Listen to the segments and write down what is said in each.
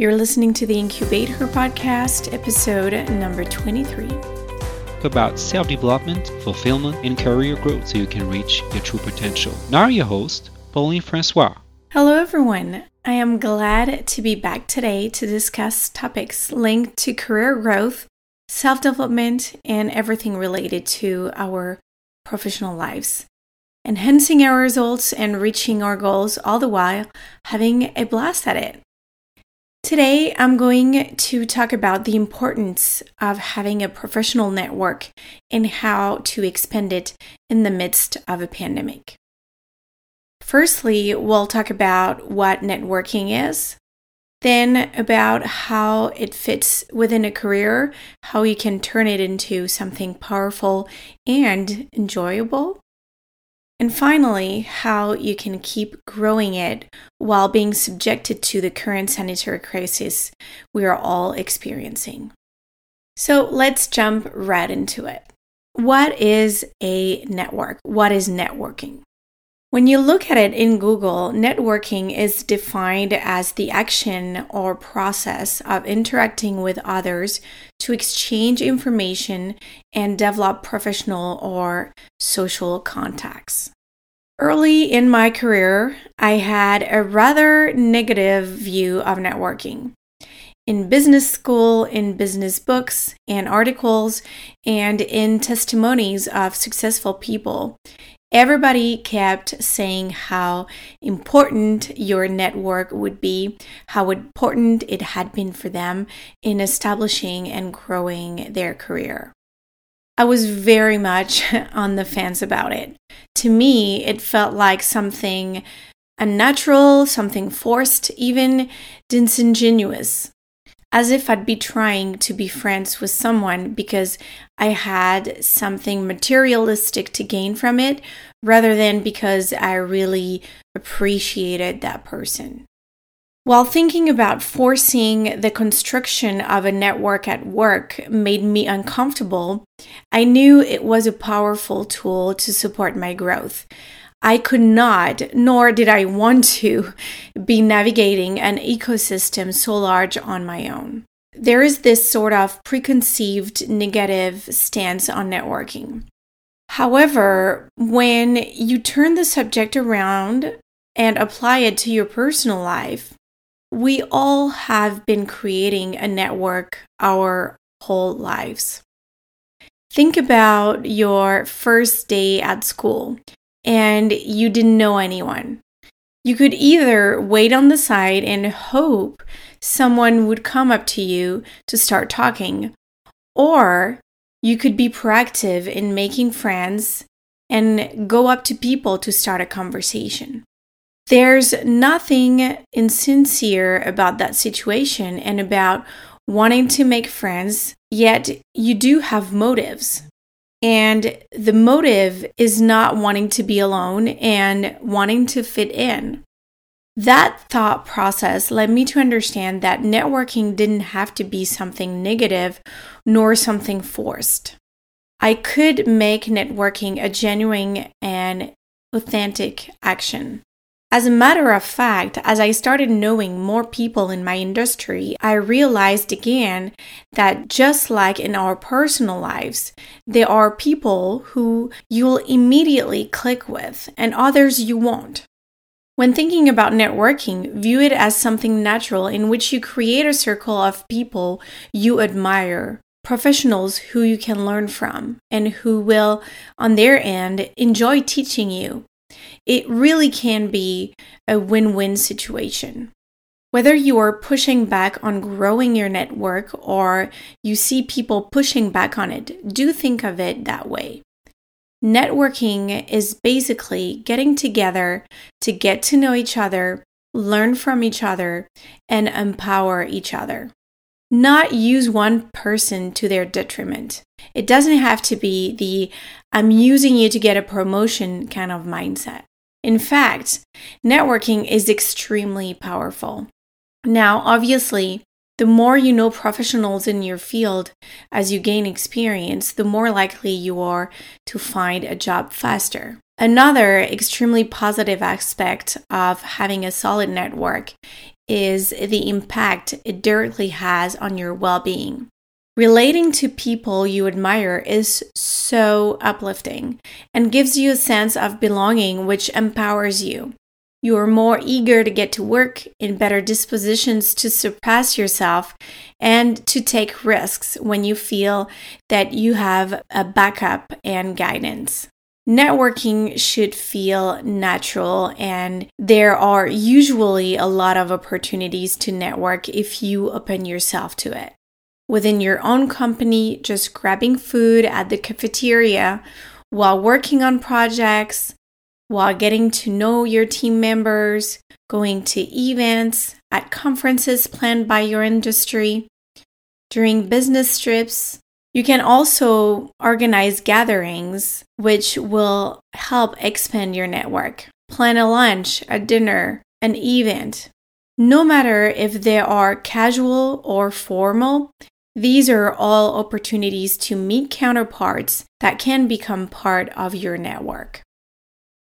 You're listening to the Incubate Her podcast, episode number 23. About self development, fulfillment, and career growth so you can reach your true potential. Now, your host, Pauline Francois. Hello, everyone. I am glad to be back today to discuss topics linked to career growth, self development, and everything related to our professional lives enhancing our results and reaching our goals, all the while having a blast at it. Today, I'm going to talk about the importance of having a professional network and how to expand it in the midst of a pandemic. Firstly, we'll talk about what networking is, then about how it fits within a career, how you can turn it into something powerful and enjoyable, and finally, how you can keep growing it while being subjected to the current sanitary crisis we are all experiencing. So let's jump right into it. What is a network? What is networking? When you look at it in Google, networking is defined as the action or process of interacting with others to exchange information and develop professional or social contacts. Early in my career, I had a rather negative view of networking. In business school, in business books and articles, and in testimonies of successful people, Everybody kept saying how important your network would be, how important it had been for them in establishing and growing their career. I was very much on the fence about it. To me, it felt like something unnatural, something forced, even disingenuous as if I'd be trying to be friends with someone because I had something materialistic to gain from it rather than because I really appreciated that person. While thinking about forcing the construction of a network at work made me uncomfortable, I knew it was a powerful tool to support my growth. I could not, nor did I want to, be navigating an ecosystem so large on my own. There is this sort of preconceived negative stance on networking. However, when you turn the subject around and apply it to your personal life, we all have been creating a network our whole lives. Think about your first day at school and you didn't know anyone. You could either wait on the side and hope someone would come up to you to start talking, or you could be proactive in making friends and go up to people to start a conversation. There's nothing insincere about that situation and about wanting to make friends, yet you do have motives. And the motive is not wanting to be alone and wanting to fit in. That thought process led me to understand that networking didn't have to be something negative nor something forced. I could make networking a genuine and authentic action. As a matter of fact, as I started knowing more people in my industry, I realized again that just like in our personal lives, there are people who you'll immediately click with and others you won't. When thinking about networking, view it as something natural in which you create a circle of people you admire, professionals who you can learn from, and who will, on their end, enjoy teaching you it really can be a win win situation. Whether you are pushing back on growing your network or you see people pushing back on it, do think of it that way. Networking is basically getting together to get to know each other, learn from each other, and empower each other. Not use one person to their detriment. It doesn't have to be the I'm using you to get a promotion kind of mindset. In fact, networking is extremely powerful. Now, obviously, the more you know professionals in your field as you gain experience, the more likely you are to find a job faster. Another extremely positive aspect of having a solid network is the impact it directly has on your well being. Relating to people you admire is so uplifting and gives you a sense of belonging, which empowers you. You are more eager to get to work, in better dispositions to surpass yourself, and to take risks when you feel that you have a backup and guidance. Networking should feel natural, and there are usually a lot of opportunities to network if you open yourself to it. Within your own company, just grabbing food at the cafeteria while working on projects, while getting to know your team members, going to events, at conferences planned by your industry, during business trips. You can also organize gatherings, which will help expand your network. Plan a lunch, a dinner, an event. No matter if they are casual or formal, these are all opportunities to meet counterparts that can become part of your network.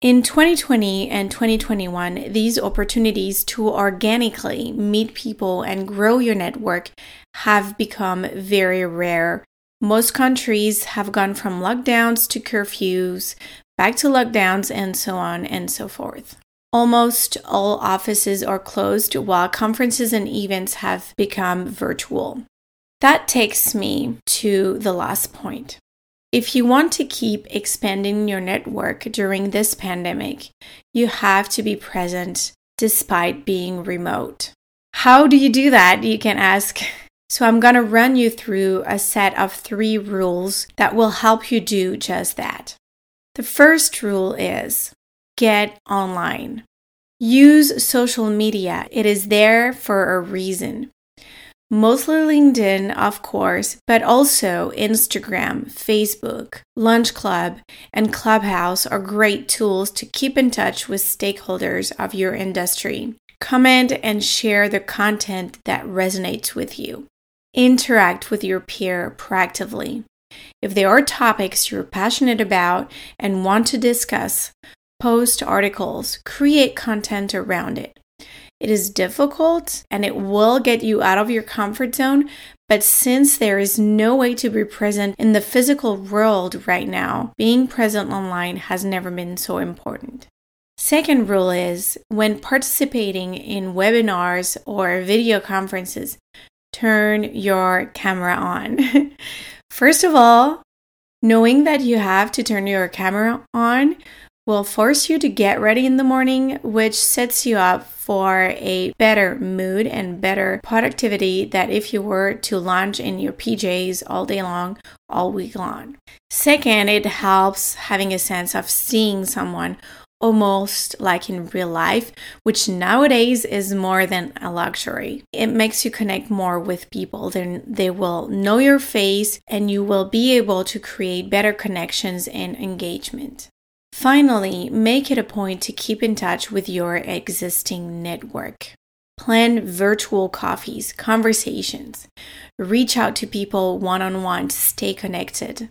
In 2020 and 2021, these opportunities to organically meet people and grow your network have become very rare. Most countries have gone from lockdowns to curfews, back to lockdowns, and so on and so forth. Almost all offices are closed while conferences and events have become virtual. That takes me to the last point. If you want to keep expanding your network during this pandemic, you have to be present despite being remote. How do you do that? You can ask. So, I'm going to run you through a set of three rules that will help you do just that. The first rule is get online. Use social media, it is there for a reason mostly LinkedIn, of course, but also Instagram, Facebook, Lunch Club, and Clubhouse are great tools to keep in touch with stakeholders of your industry. Comment and share the content that resonates with you. Interact with your peer proactively. If there are topics you're passionate about and want to discuss, post articles, create content around it. It is difficult and it will get you out of your comfort zone. But since there is no way to be present in the physical world right now, being present online has never been so important. Second rule is when participating in webinars or video conferences, turn your camera on. First of all, knowing that you have to turn your camera on will force you to get ready in the morning, which sets you up for a better mood and better productivity that if you were to lounge in your PJs all day long, all week long. Second, it helps having a sense of seeing someone almost like in real life, which nowadays is more than a luxury. It makes you connect more with people, then they will know your face and you will be able to create better connections and engagement. Finally, make it a point to keep in touch with your existing network. Plan virtual coffees, conversations. Reach out to people one on one to stay connected.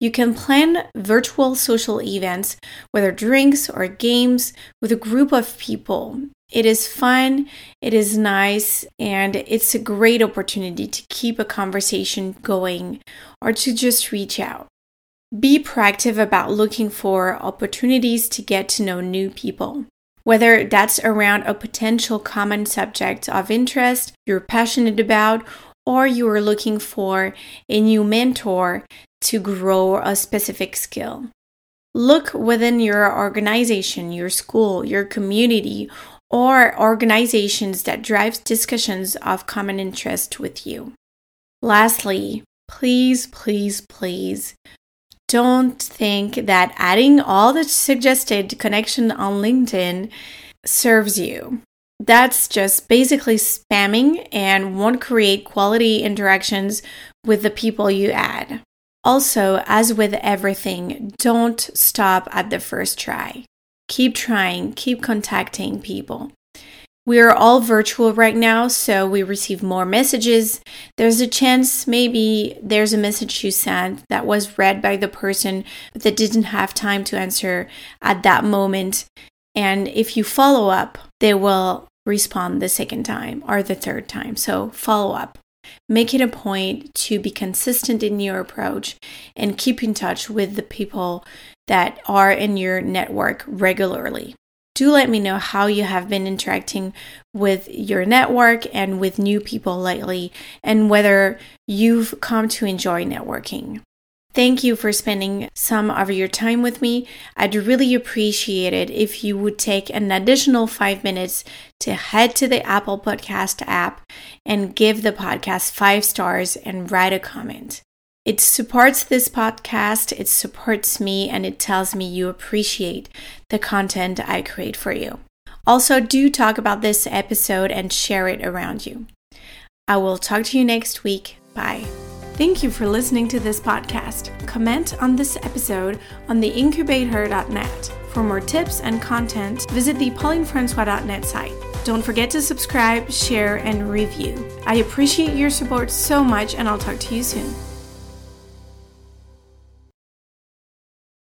You can plan virtual social events, whether drinks or games, with a group of people. It is fun, it is nice, and it's a great opportunity to keep a conversation going or to just reach out. Be proactive about looking for opportunities to get to know new people. Whether that's around a potential common subject of interest you're passionate about, or you are looking for a new mentor to grow a specific skill. Look within your organization, your school, your community, or organizations that drives discussions of common interest with you. Lastly, please, please, please don't think that adding all the suggested connection on LinkedIn serves you. That's just basically spamming and won't create quality interactions with the people you add. Also, as with everything, don't stop at the first try. Keep trying, keep contacting people. We are all virtual right now, so we receive more messages. There's a chance maybe there's a message you sent that was read by the person that didn't have time to answer at that moment. And if you follow up, they will respond the second time or the third time. So follow up. Make it a point to be consistent in your approach and keep in touch with the people that are in your network regularly. Do let me know how you have been interacting with your network and with new people lately, and whether you've come to enjoy networking. Thank you for spending some of your time with me. I'd really appreciate it if you would take an additional five minutes to head to the Apple Podcast app and give the podcast five stars and write a comment. It supports this podcast, it supports me, and it tells me you appreciate the content I create for you. Also, do talk about this episode and share it around you. I will talk to you next week. Bye. Thank you for listening to this podcast. Comment on this episode on the incubateher.net. For more tips and content, visit the paulinefrancois.net site. Don't forget to subscribe, share, and review. I appreciate your support so much, and I'll talk to you soon.